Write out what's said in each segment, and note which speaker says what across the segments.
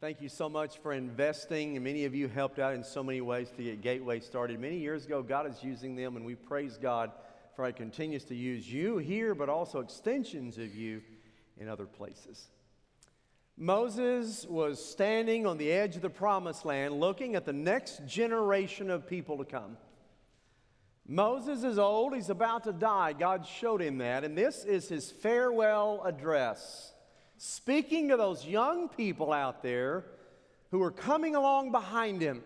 Speaker 1: Thank you so much for investing, and many of you helped out in so many ways to get Gateway started. Many years ago, God is using them, and we praise God for He continues to use you here, but also extensions of you in other places. Moses was standing on the edge of the promised land looking at the next generation of people to come. Moses is old, he's about to die. God showed him that, and this is his farewell address speaking to those young people out there who are coming along behind him.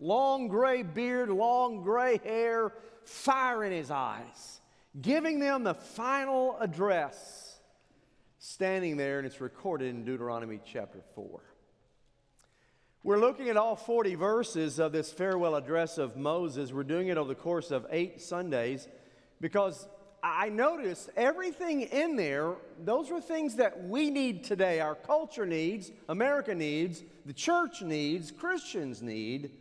Speaker 1: Long gray beard, long gray hair, fire in his eyes, giving them the final address, standing there, and it's recorded in Deuteronomy chapter 4. We're looking at all 40 verses of this farewell address of Moses. We're doing it over the course of eight Sundays because I noticed everything in there, those were things that we need today. Our culture needs, America needs, the church needs, Christians need.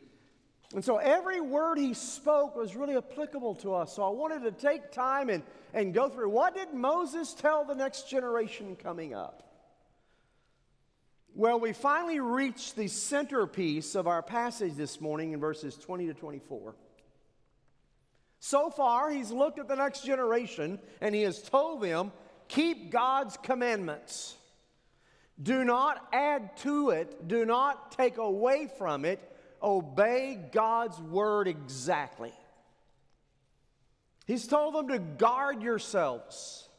Speaker 1: And so every word he spoke was really applicable to us. So I wanted to take time and, and go through what did Moses tell the next generation coming up? Well, we finally reached the centerpiece of our passage this morning in verses 20 to 24. So far, he's looked at the next generation and he has told them, keep God's commandments. Do not add to it, do not take away from it. Obey God's word exactly. He's told them to guard yourselves.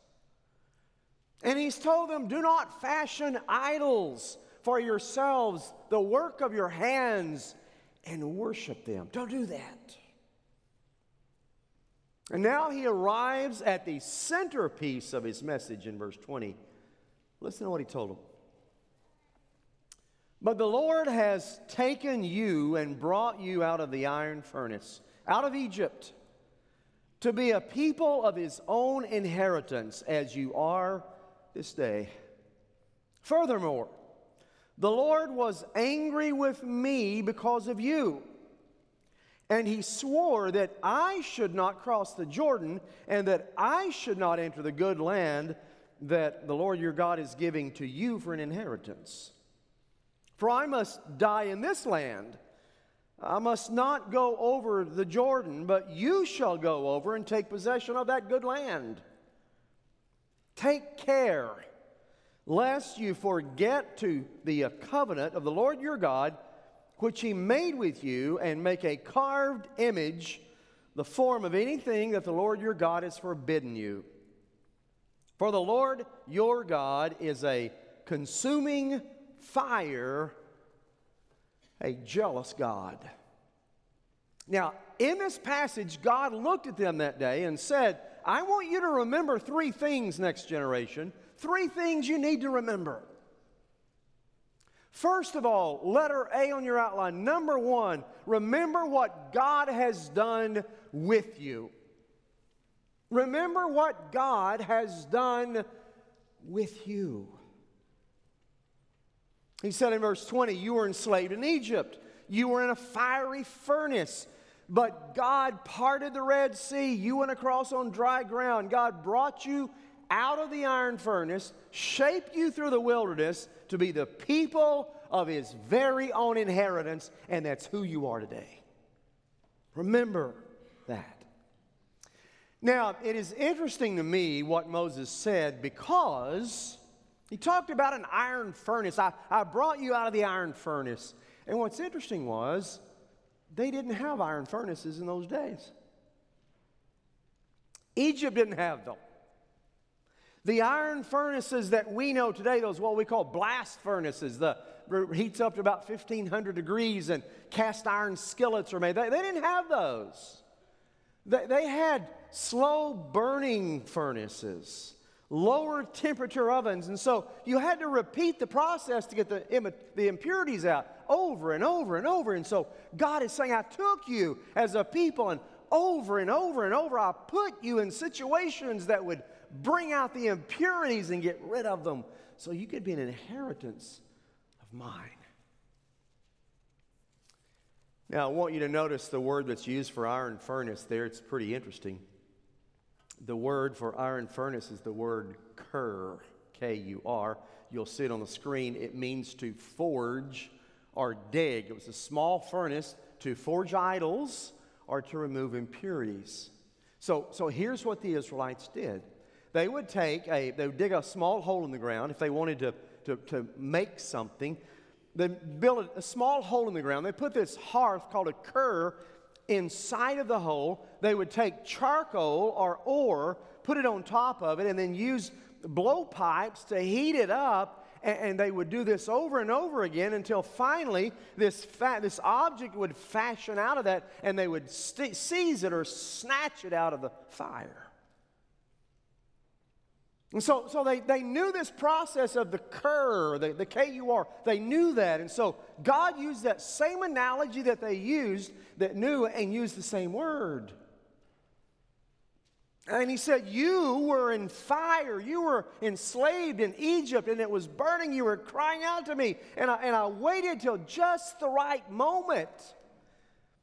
Speaker 1: And he's told them, do not fashion idols for yourselves, the work of your hands, and worship them. Don't do that. And now he arrives at the centerpiece of his message in verse 20. Listen to what he told them. But the Lord has taken you and brought you out of the iron furnace, out of Egypt, to be a people of his own inheritance, as you are this day. Furthermore, the Lord was angry with me because of you and he swore that I should not cross the Jordan and that I should not enter the good land that the Lord your God is giving to you for an inheritance. For I must die in this land. I must not go over the Jordan, but you shall go over and take possession of that good land. Take care lest you forget to the covenant of the Lord your God which he made with you, and make a carved image, the form of anything that the Lord your God has forbidden you. For the Lord your God is a consuming fire, a jealous God. Now, in this passage, God looked at them that day and said, I want you to remember three things, next generation. Three things you need to remember. First of all, letter A on your outline. Number one, remember what God has done with you. Remember what God has done with you. He said in verse 20, You were enslaved in Egypt, you were in a fiery furnace. But God parted the Red Sea. You went across on dry ground. God brought you out of the iron furnace, shape you through the wilderness to be the people of his very own inheritance, and that's who you are today. Remember that. Now, it is interesting to me what Moses said because he talked about an iron furnace. I, I brought you out of the iron furnace. And what's interesting was they didn't have iron furnaces in those days. Egypt didn't have them. The iron furnaces that we know today, those what we call blast furnaces, the heats up to about 1500 degrees and cast iron skillets are made. They, they didn't have those. They, they had slow burning furnaces, lower temperature ovens. And so you had to repeat the process to get the, the impurities out over and over and over. And so God is saying, I took you as a people and over and over and over, I put you in situations that would bring out the impurities and get rid of them so you could be an inheritance of mine. Now, I want you to notice the word that's used for iron furnace there. It's pretty interesting. The word for iron furnace is the word Kur, K U R. you'll see it on the screen. It means to forge or dig. It was a small furnace to forge idols or to remove impurities. So, so here's what the Israelites did. They would take a, they would dig a small hole in the ground if they wanted to, to, to make something. They build a, a small hole in the ground. They put this hearth called a kur inside of the hole. They would take charcoal or ore, put it on top of it, and then use blowpipes to heat it up and, they would do this over and over again until finally this, fa- this object would fashion out of that and they would st- seize it or snatch it out of the fire. And so, so they, they knew this process of the kur, the, the K-U-R. They knew that. And so God used that same analogy that they used, that knew, and used the same word. And he said, You were in fire. You were enslaved in Egypt and it was burning. You were crying out to me. And I, and I waited till just the right moment.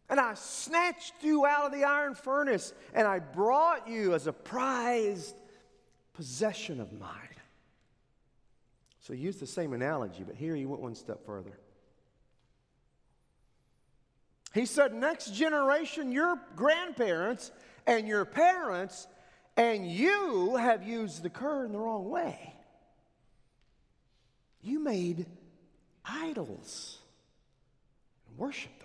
Speaker 1: And I snatched you out of the iron furnace and I brought you as a prized possession of mine. So he used the same analogy, but here he went one step further. He said, Next generation, your grandparents and your parents and you have used the kur in the wrong way. You made idols and worshiped.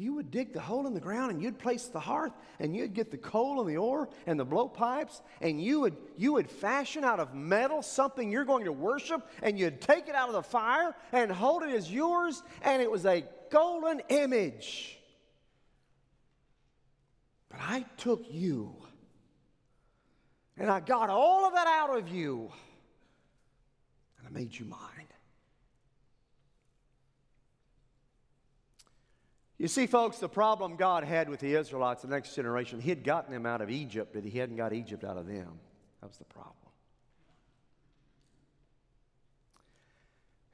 Speaker 1: You would dig the hole in the ground and you'd place the hearth and you'd get the coal and the ore and the blowpipes and you would, you would fashion out of metal something you're going to worship and you'd take it out of the fire and hold it as yours and it was a golden image. But I took you and I got all of that out of you. And I made you mine. You see, folks, the problem God had with the Israelites, the next generation, He had gotten them out of Egypt, but He hadn't got Egypt out of them. That was the problem.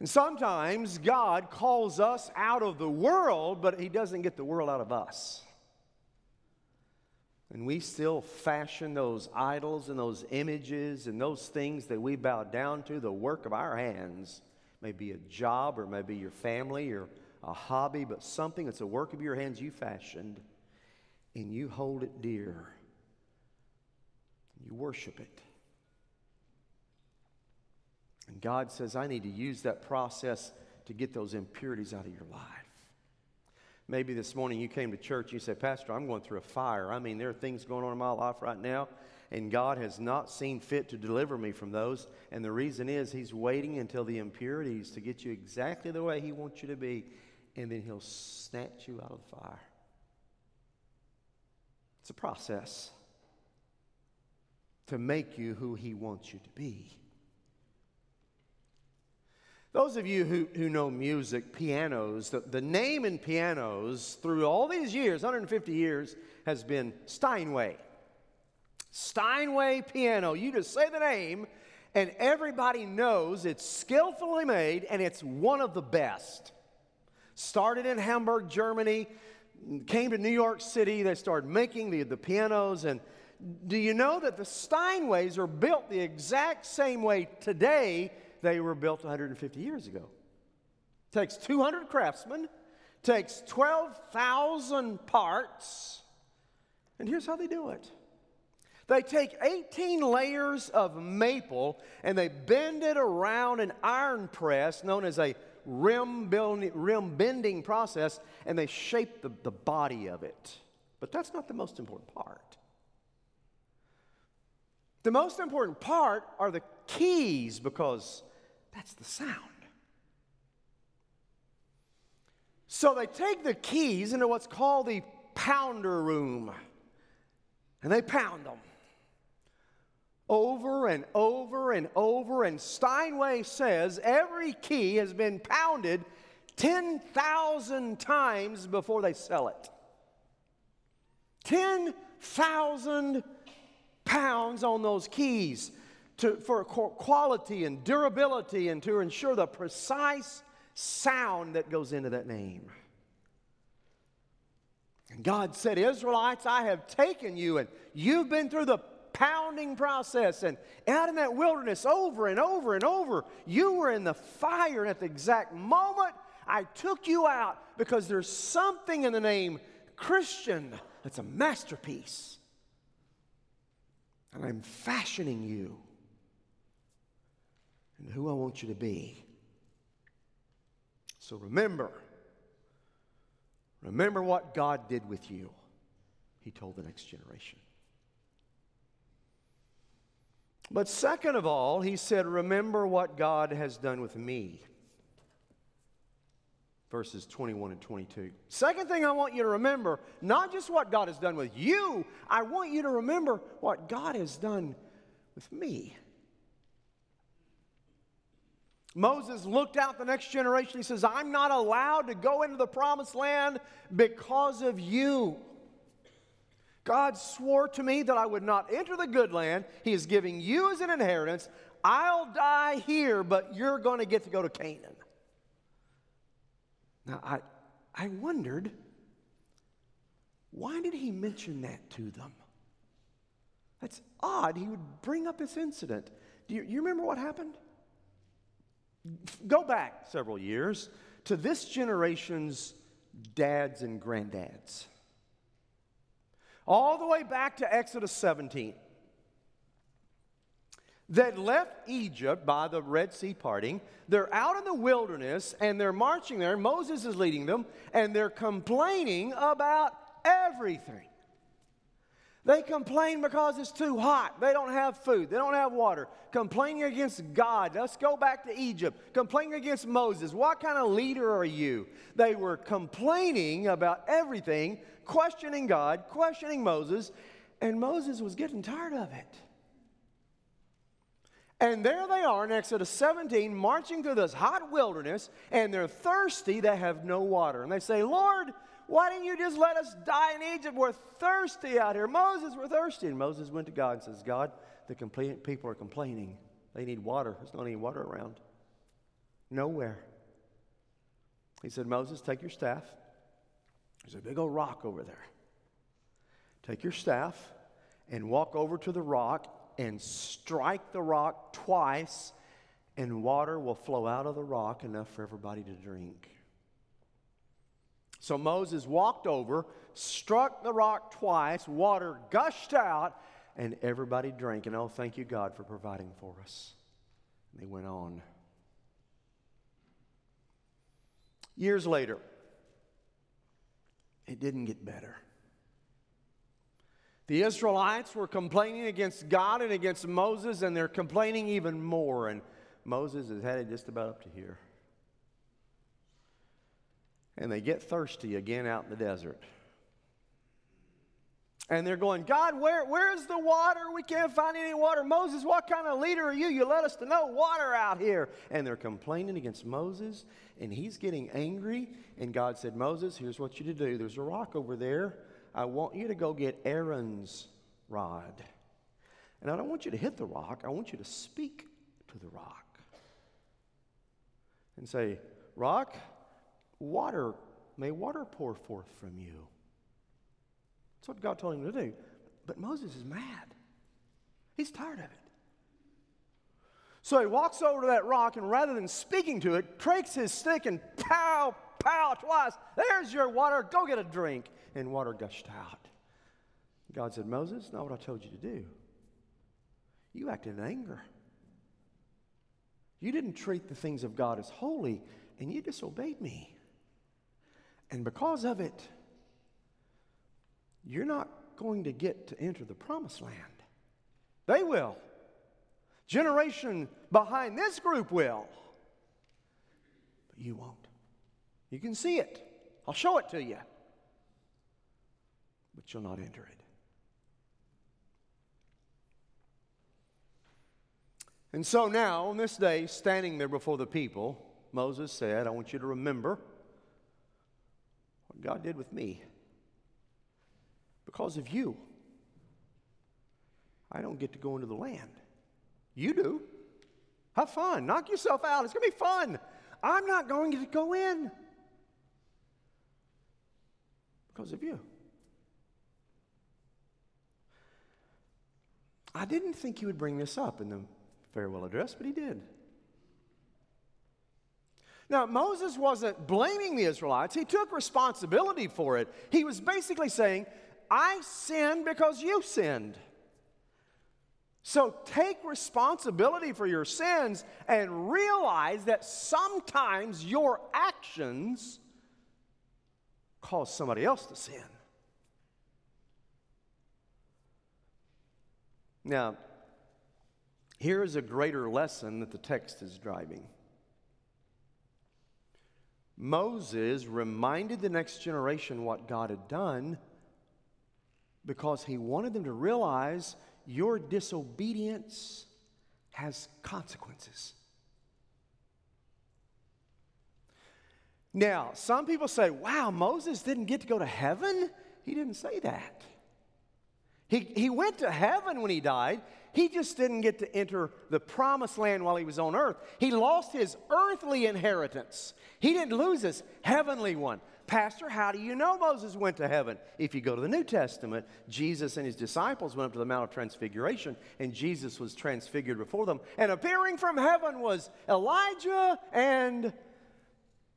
Speaker 1: And sometimes God calls us out of the world, but He doesn't get the world out of us and we still fashion those idols and those images and those things that we bow down to, the work of our hands, maybe a job or maybe your family or a hobby, but something that's a work of your hands you fashioned, and you hold it dear. You worship it. And God says, I need to use that process to get those impurities out of your life. Maybe this morning you came to church, and you said, Pastor, I'm going through a fire. I mean, there are things going on in my life right now, and God has not seen fit to deliver me from those. And the reason is He's waiting until the impurities to get you exactly the way He wants you to be, and then He'll snatch you out of the fire. It's a process to make you who He wants you to be. Those of you who, who know music, pianos, the, the name in pianos through all these years, 150 years, has been Steinway. Steinway piano. You just say the name, and everybody knows it's skillfully made and it's one of the best. Started in Hamburg, Germany, came to New York City. They started making the, the pianos. And do you know that the Steinways are built the exact same way today they were built 150 years ago. Takes 200 craftsmen, takes 12,000 parts, and here's how they do it. They take 18 layers of maple and they bend it around an iron press known as a rim, building, rim bending process, and they shape the, the body of it. But that's not the most important part. The most important part are the keys because that's the sound. So they take the keys into what's called the pounder room and they pound them over and over and over. And Steinway says every key has been pounded 10,000 times before they sell it. 10,000 pounds on those keys to, for quality and durability and to ensure the precise sound that goes into that name. And God said, Israelites, I have taken you and you've been through the pounding process. And out in that wilderness, over and over and over, you were in the fire. And at the exact moment I took you out, because there's something in the name Christian that's a masterpiece. And I'm fashioning you and who I want you to be. So remember, remember what God did with you, he told the next generation. But second of all, he said, Remember what God has done with me. Verses 21 and 22. Second thing I want you to remember, not just what God has done with you, I want you to remember what God has done with me. Moses looked out the next generation. He says, I'm not allowed to go into the promised land because of you. God swore to me that I would not enter the good land. He is giving you as an inheritance. I'll die here, but you're going to get to go to Canaan. Now, I, I wondered, why did he mention that to them? That's odd. He would bring up this incident. Do you, you remember what happened? Go back several years to this generation's dads and granddads. All the way back to Exodus 17. That left Egypt by the Red Sea parting. They're out in the wilderness and they're marching there. Moses is leading them and they're complaining about everything. They complain because it's too hot. They don't have food. They don't have water. Complaining against God. Let's go back to Egypt. Complaining against Moses. What kind of leader are you? They were complaining about everything, questioning God, questioning Moses, and Moses was getting tired of it. And there they are in Exodus 17, marching through this hot wilderness, and they're thirsty. They have no water. And they say, Lord, why didn't you just let us die in Egypt? We're thirsty out here. Moses, we're thirsty. And Moses went to God and says, God, the people are complaining. They need water. There's not any water around. Nowhere. He said, Moses, take your staff. There's a big old rock over there. Take your staff and walk over to the rock and strike the rock twice, and water will flow out of the rock enough for everybody to drink. So Moses walked over, struck the rock twice, water gushed out, and everybody drank. And oh, thank you, God, for providing for us. And they went on. Years later, it didn't get better. The Israelites were complaining against God and against Moses, and they're complaining even more. And Moses is headed just about up to here and they get thirsty again out in the desert. And they're going, God, where, where's the water? We can't find any water. Moses, what kind of leader are you? You let us to know water out here. And they're complaining against Moses, and he's getting angry. And God said, Moses, here's what you to do. There's a rock over there. I want you to go get Aaron's rod. And I don't want you to hit the rock, I want you to speak to the rock. And say, Rock, water, may water pour forth from you. That's what God told him to do. But Moses is mad. He's tired of it. So he walks over to that rock and rather than speaking to it, takes his stick and pow, pow twice. There's your water. Go get a drink. And water gushed out. God said, Moses, not what I told you to do. You acted in anger. You didn't treat the things of God as holy, and you disobeyed me. And because of it, you're not going to get to enter the promised land. They will. Generation behind this group will. But you won't. You can see it. I'll show it to you. But you'll not enter it. And so now, on this day, standing there before the people, Moses said, I want you to remember what God did with me. Because of you, I don't get to go into the land. You do. Have fun. Knock yourself out. It's going to be fun. I'm not going to go in because of you. I didn't think he would bring this up in the farewell address, but he did. Now, Moses wasn't blaming the Israelites, he took responsibility for it. He was basically saying, I sinned because you sinned. So take responsibility for your sins and realize that sometimes your actions cause somebody else to sin. Now, here is a greater lesson that the text is driving. Moses reminded the next generation what God had done because he wanted them to realize your disobedience has consequences. Now, some people say, wow, Moses didn't get to go to heaven. He didn't say that. He, he went to heaven when he died. He just didn't get to enter the promised land while he was on earth. He lost his earthly inheritance. He didn't lose his heavenly one. Pastor, how do you know Moses went to heaven? If you go to the New Testament, Jesus and his disciples went up to the Mount of Transfiguration, and Jesus was transfigured before them. And appearing from heaven was Elijah and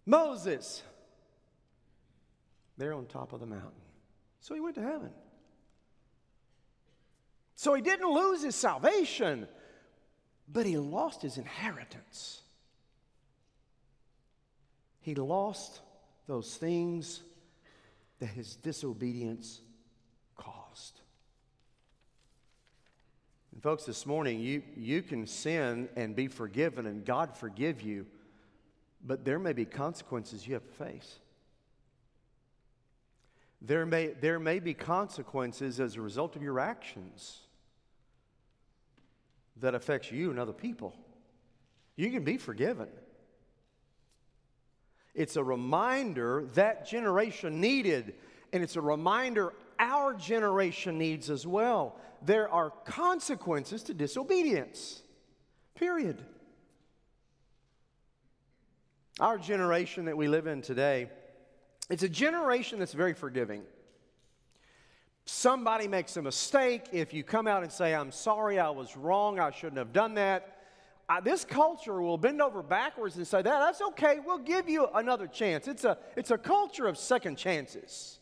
Speaker 1: Moses. They're on top of the mountain. So he went to heaven. So he didn't lose his salvation, but he lost his inheritance. He lost those things that his disobedience caused. And folks, this morning, you, you can sin and be forgiven, and God forgive you, but there may be consequences you have to face. There may, there may be consequences as a result of your actions that affects you and other people. You can be forgiven. It's a reminder that generation needed, and it's a reminder our generation needs as well. There are consequences to disobedience, period. Our generation that we live in today, it's a generation that's very forgiving. Somebody makes a mistake. If you come out and say, I'm sorry, I was wrong, I shouldn't have done that, I, this culture will bend over backwards and say, that, that's okay, we'll give you another chance. It's a, it's a culture of second chances.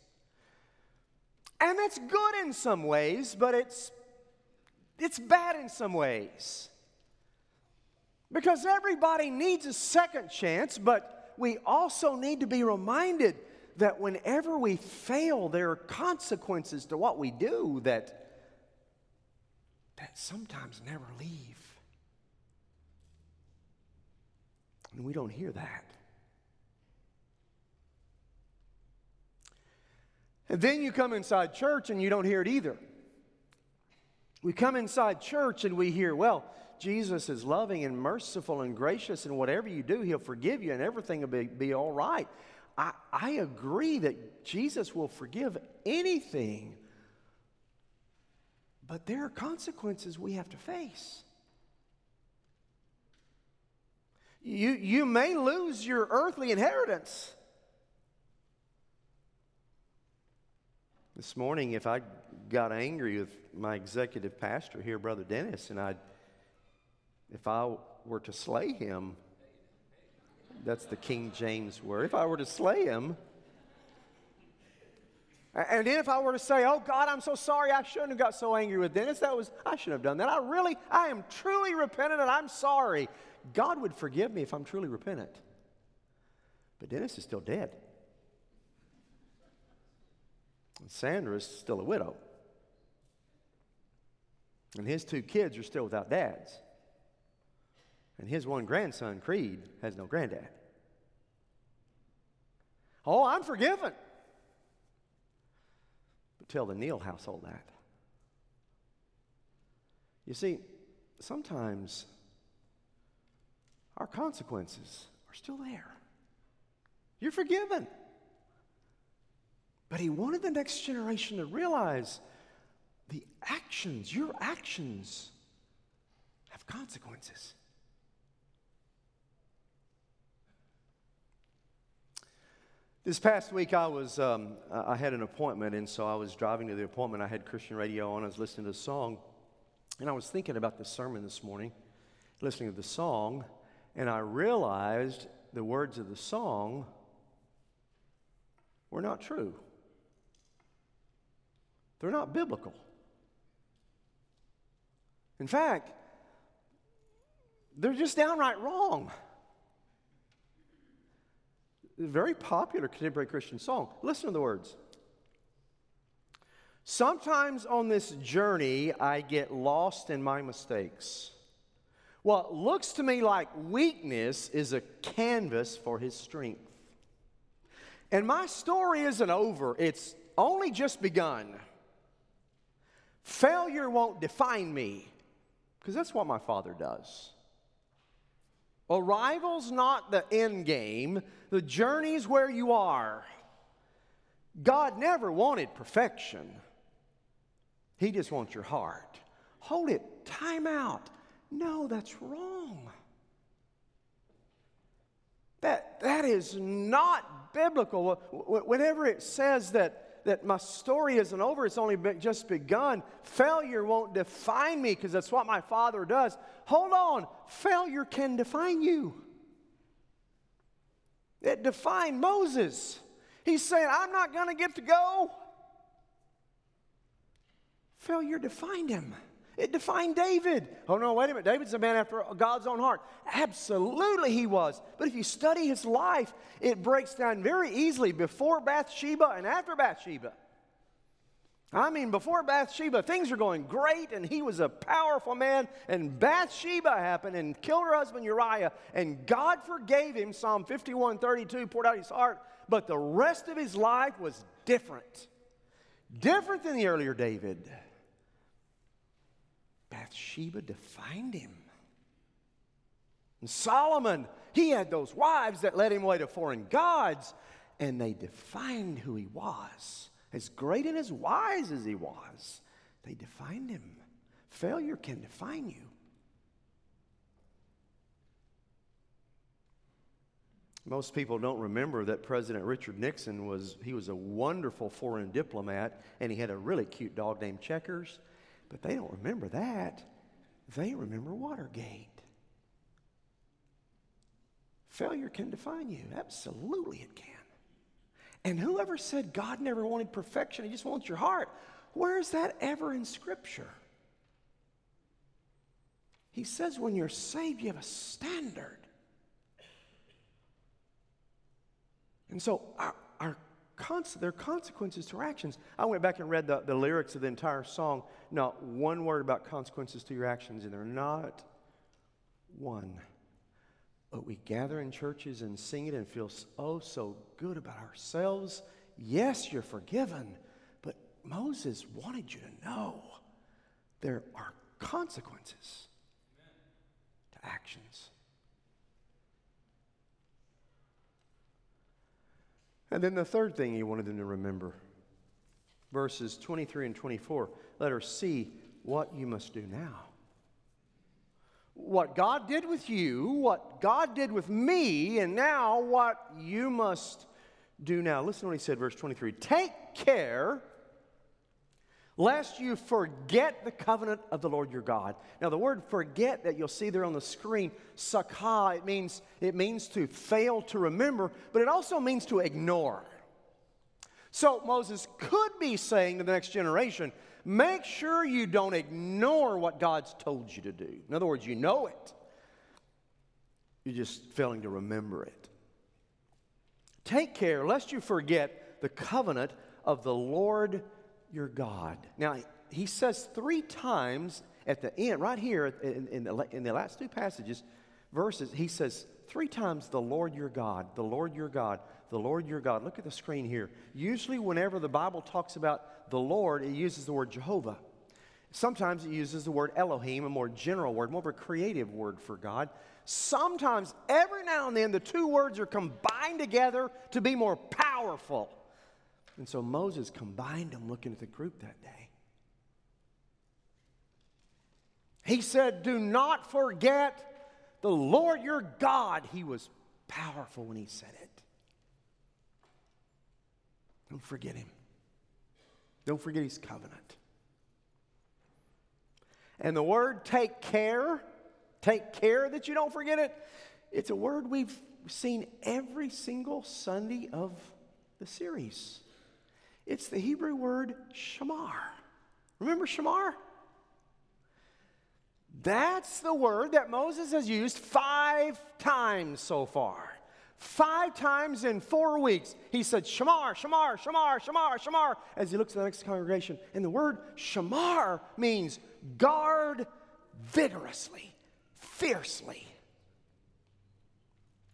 Speaker 1: And that's good in some ways, but it's, it's bad in some ways. Because everybody needs a second chance, but we also need to be reminded that whenever we fail, there are consequences to what we do that, that sometimes never leave. And we don't hear that. And then you come inside church and you don't hear it either. We come inside church and we hear, well, Jesus is loving and merciful and gracious, and whatever you do, He'll forgive you and everything will be, be all right. I, I agree that Jesus will forgive anything, but there are consequences we have to face. You, you may lose your earthly inheritance. This morning, if I got angry with my executive pastor here, Brother Dennis, and I, if I were to slay him, that's the King James word. If I were to slay him, and then if I were to say, "Oh God, I'm so sorry, I shouldn't have got so angry with Dennis. That was I shouldn't have done that. I really, I am truly repentant, and I'm sorry." God would forgive me if I'm truly repentant. But Dennis is still dead. And Sandra is still a widow. And his two kids are still without dads. And his one grandson, Creed, has no granddad. Oh, I'm forgiven. But tell the Neal household that. You see, sometimes our consequences are still there. You're forgiven. But he wanted the next generation to realize the actions, your actions, have consequences. This past week, I was um, I had an appointment, and so I was driving to the appointment. I had Christian radio on. I was listening to a song, And I was thinking about the sermon this morning, listening to the song, and I realized the words of the song were not true. They're not biblical. In fact, they're just downright wrong. Very popular contemporary Christian song. Listen to the words. Sometimes on this journey, I get lost in my mistakes. What looks to me like weakness is a canvas for his strength. And my story isn't over, it's only just begun. Failure won't define me, because that's what my father does. Arrival's not the end game, the journey's where you are. God never wanted perfection, He just wants your heart. Hold it, time out. No, that's wrong. That, that is not biblical. Whenever it says that, that my story isn't over, it's only been, just begun, failure won't define me because that's what my father does. Hold on, failure can define you. It defined Moses. He's saying, I'm not going to get to go. Failure defined him. It defined David. Oh, no, wait a minute. David's a man after God's own heart. Absolutely, he was. But if you study his life, it breaks down very easily before Bathsheba and after Bathsheba. I mean, before Bathsheba, things were going great, and he was a powerful man. And Bathsheba happened and killed her husband Uriah, and God forgave him. Psalm 51 32 poured out his heart. But the rest of his life was different. Different than the earlier David. Bathsheba defined him. And Solomon, he had those wives that led him away to foreign gods, and they defined who he was. As great and as wise as he was, they defined him. Failure can define you. Most people don't remember that President Richard Nixon was he was a wonderful foreign diplomat and he had a really cute dog named Checkers. But they don't remember that. They remember Watergate. Failure can define you. Absolutely, it can. And whoever said God never wanted perfection, He just wants your heart, where is that ever in Scripture? He says when you're saved, you have a standard. And so our, our there are consequences to our actions. I went back and read the, the lyrics of the entire song. Not one word about consequences to your actions, and they're not one. But we gather in churches and sing it and feel oh so good about ourselves. Yes, you're forgiven, but Moses wanted you to know there are consequences to actions. And then the third thing he wanted them to remember verses 23 and 24 let her see what you must do now. What God did with you, what God did with me, and now what you must do now. Listen to what he said, verse 23. Take care lest you forget the covenant of the Lord your God. Now, the word forget that you'll see there on the screen, sakha, it means, it means to fail to remember, but it also means to ignore. So Moses could be saying to the next generation, make sure you don't ignore what God's told you to do. In other words, you know it, you're just failing to remember it. Take care lest you forget the covenant of the Lord your God. Now, he says three times at the end, right here in, in, the, in the last two passages, verses, he says three times, the Lord your God, the Lord your God, the Lord your God. Look at the screen here. Usually, whenever the Bible talks about the Lord, it uses the word Jehovah. Sometimes it uses the word Elohim, a more general word, more of a creative word for God. Sometimes, every now and then, the two words are combined together to be more powerful. And so Moses combined them looking at the group that day. He said, Do not forget the Lord your God. He was powerful when he said it. Don't forget him. Don't forget his covenant. And the word take care, take care that you don't forget it, it's a word we've seen every single Sunday of the series. It's the Hebrew word shamar. Remember shamar? That's the word that Moses has used five times so far. Five times in four weeks, he said, Shamar, Shamar, Shamar, Shamar, Shamar, as he looks at the next congregation. And the word Shamar means guard vigorously, fiercely.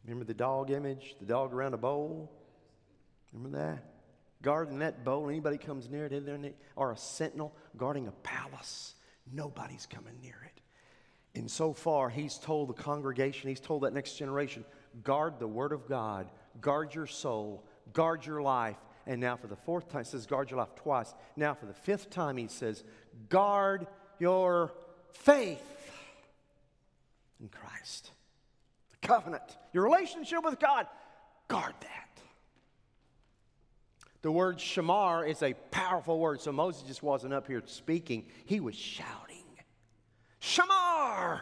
Speaker 1: Remember the dog image, the dog around a bowl? Remember that? Guarding that bowl, anybody comes near it, or a sentinel guarding a palace, nobody's coming near it. And so far, he's told the congregation, he's told that next generation, guard the word of God, guard your soul, guard your life. And now for the fourth time, he says, guard your life twice. Now for the fifth time, he says, guard your faith in Christ. The covenant, your relationship with God, guard that. The word shamar is a powerful word, so Moses just wasn't up here speaking, he was shouting. Shamar,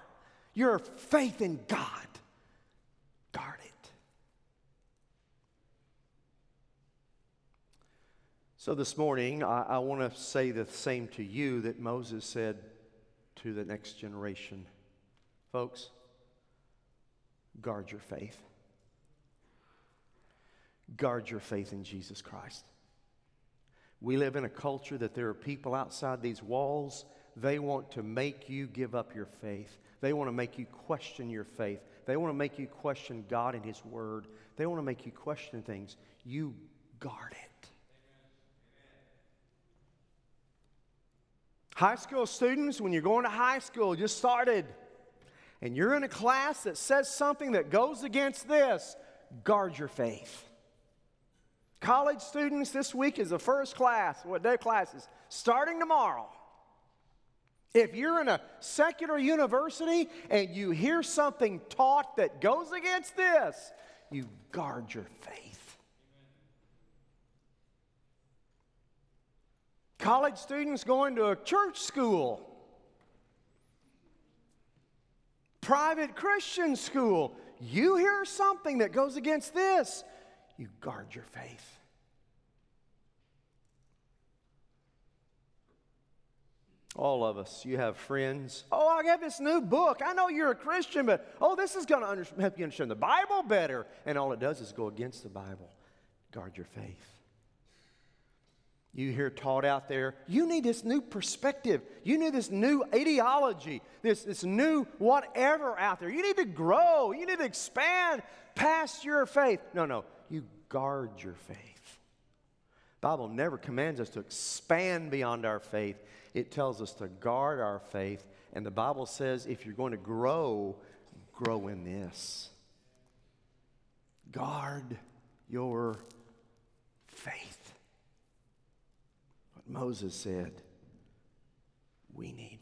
Speaker 1: your faith in God. Guard it. So this morning, I, I want to say the same to you that Moses said to the next generation. Folks, guard your faith. Guard your faith in Jesus Christ. We live in a culture that there are people outside these walls they want to make you give up your faith. They want to make you question your faith. They want to make you question God and His Word. They want to make you question things. You guard it. High school students, when you're going to high school, just started, and you're in a class that says something that goes against this, guard your faith. College students, this week is the first class, what day classes, starting tomorrow. If you're in a secular university and you hear something taught that goes against this, you guard your faith. College students going to a church school, private Christian school, you hear something that goes against this, you guard your faith. All of us. You have friends. Oh, I got this new book. I know you're a Christian, but oh, this is going to under- help you understand the Bible better. And all it does is go against the Bible. Guard your faith. You hear taught out there, you need this new perspective. You need this new ideology, this, this new whatever out there. You need to grow. You need to expand past your faith. No, no. Guard your faith. The Bible never commands us to expand beyond our faith. It tells us to guard our faith. And the Bible says if you're going to grow, grow in this. Guard your faith. What Moses said, we need.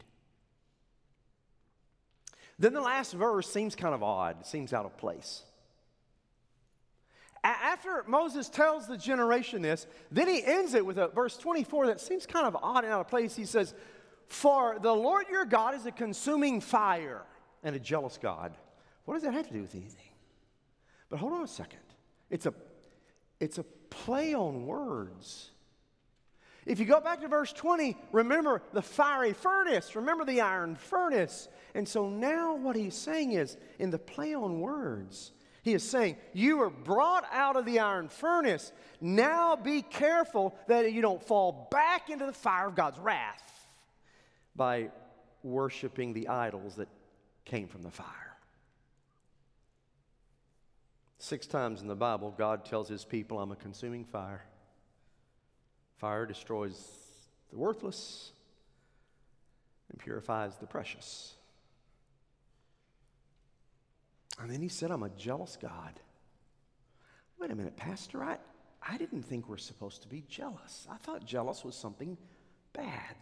Speaker 1: Then the last verse seems kind of odd, it seems out of place. After Moses tells the generation this, then he ends it with a verse 24 that seems kind of odd and out of place. He says, For the Lord your God is a consuming fire and a jealous God. What does that have to do with anything? But hold on a second. It's a, it's a play on words. If you go back to verse 20, remember the fiery furnace, remember the iron furnace. And so now what he's saying is, in the play on words, he is saying, You were brought out of the iron furnace. Now be careful that you don't fall back into the fire of God's wrath by worshiping the idols that came from the fire. Six times in the Bible, God tells his people, I'm a consuming fire. Fire destroys the worthless and purifies the precious. And then he said, I'm a jealous God. Wait a minute, Pastor, I, I didn't think we're supposed to be jealous. I thought jealous was something bad.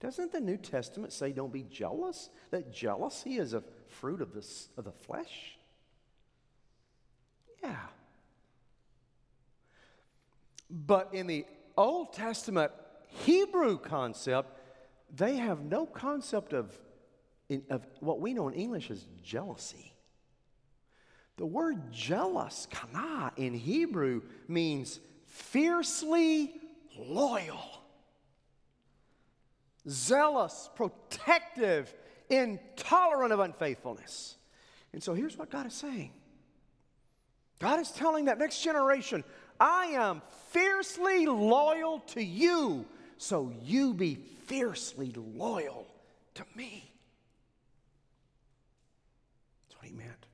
Speaker 1: Doesn't the New Testament say don't be jealous? That jealousy is a fruit of, the of the flesh? Yeah. But in the Old Testament Hebrew concept, they have no concept of of what we know in English as jealousy. The word jealous, kana, in Hebrew means fiercely loyal, zealous, protective, intolerant of unfaithfulness. And so here's what God is saying God is telling that next generation, I am fiercely loyal to you, so you be fiercely loyal to me. That's what he meant.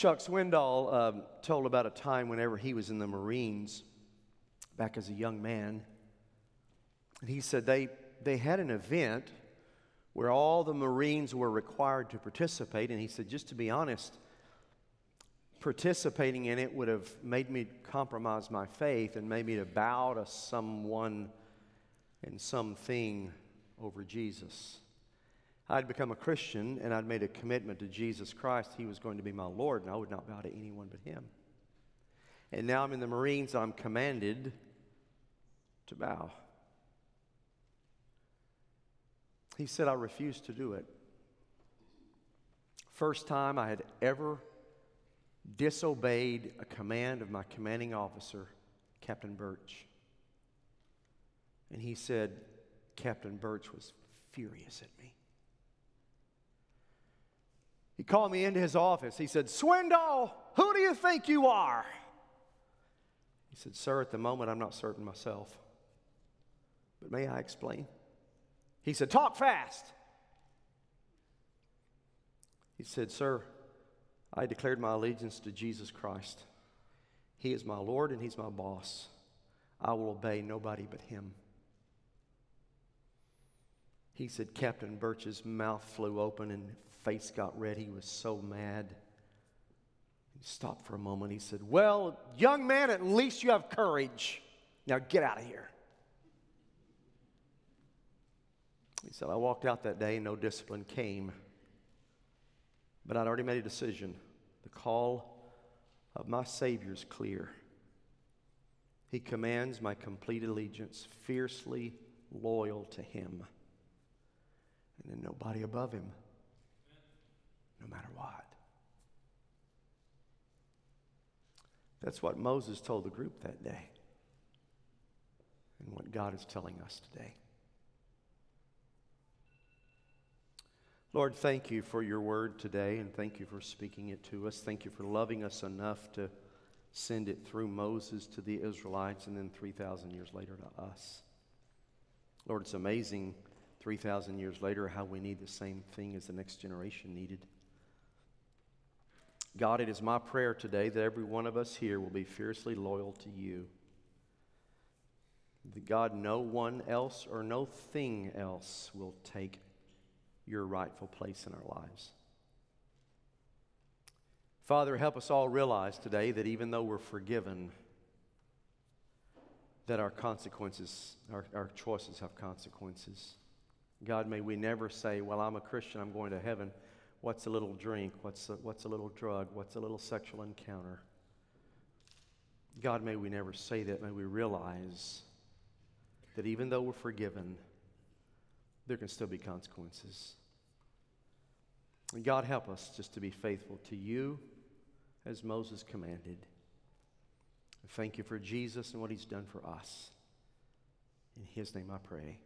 Speaker 1: Chuck Swindoll um, told about a time whenever he was in the Marines back as a young man. And he said they, they had an event where all the Marines were required to participate. And he said, just to be honest, participating in it would have made me compromise my faith and made me to bow to someone and something over Jesus. I'd become a Christian and I'd made a commitment to Jesus Christ. He was going to be my Lord, and I would not bow to anyone but Him. And now I'm in the Marines, I'm commanded to bow. He said, I refused to do it. First time I had ever disobeyed a command of my commanding officer, Captain Birch. And he said, Captain Birch was furious at me. He called me into his office. He said, Swindoll, who do you think you are? He said, Sir, at the moment I'm not certain myself. But may I explain? He said, Talk fast. He said, Sir, I declared my allegiance to Jesus Christ. He is my Lord and He's my boss. I will obey nobody but Him. He said, Captain Birch's mouth flew open and face got red. He was so mad. He stopped for a moment. He said, Well, young man, at least you have courage. Now get out of here. He said, I walked out that day and no discipline came. But I'd already made a decision. The call of my Savior is clear. He commands my complete allegiance, fiercely loyal to Him. And then nobody above Him no matter what. That's what Moses told the group that day, and what God is telling us today. Lord, thank you for your word today, and thank you for speaking it to us. Thank you for loving us enough to send it through Moses to the Israelites and then 3,000 years later to us. Lord, it's amazing 3,000 years later how we need the same thing as the next generation needed. God, it is my prayer today that every one of us here will be fiercely loyal to you. That God, no one else or no thing else will take your rightful place in our lives. Father, help us all realize today that even though we're forgiven, that our consequences, our, our choices have consequences. God, may we never say, Well, I'm a Christian, I'm going to heaven. What's a little drink? What's a, what's a little drug? What's a little sexual encounter? God, may we never say that. May we realize that even though we're forgiven, there can still be consequences. And God, help us just to be faithful to you as Moses commanded. Thank you for Jesus and what he's done for us. In his name I pray.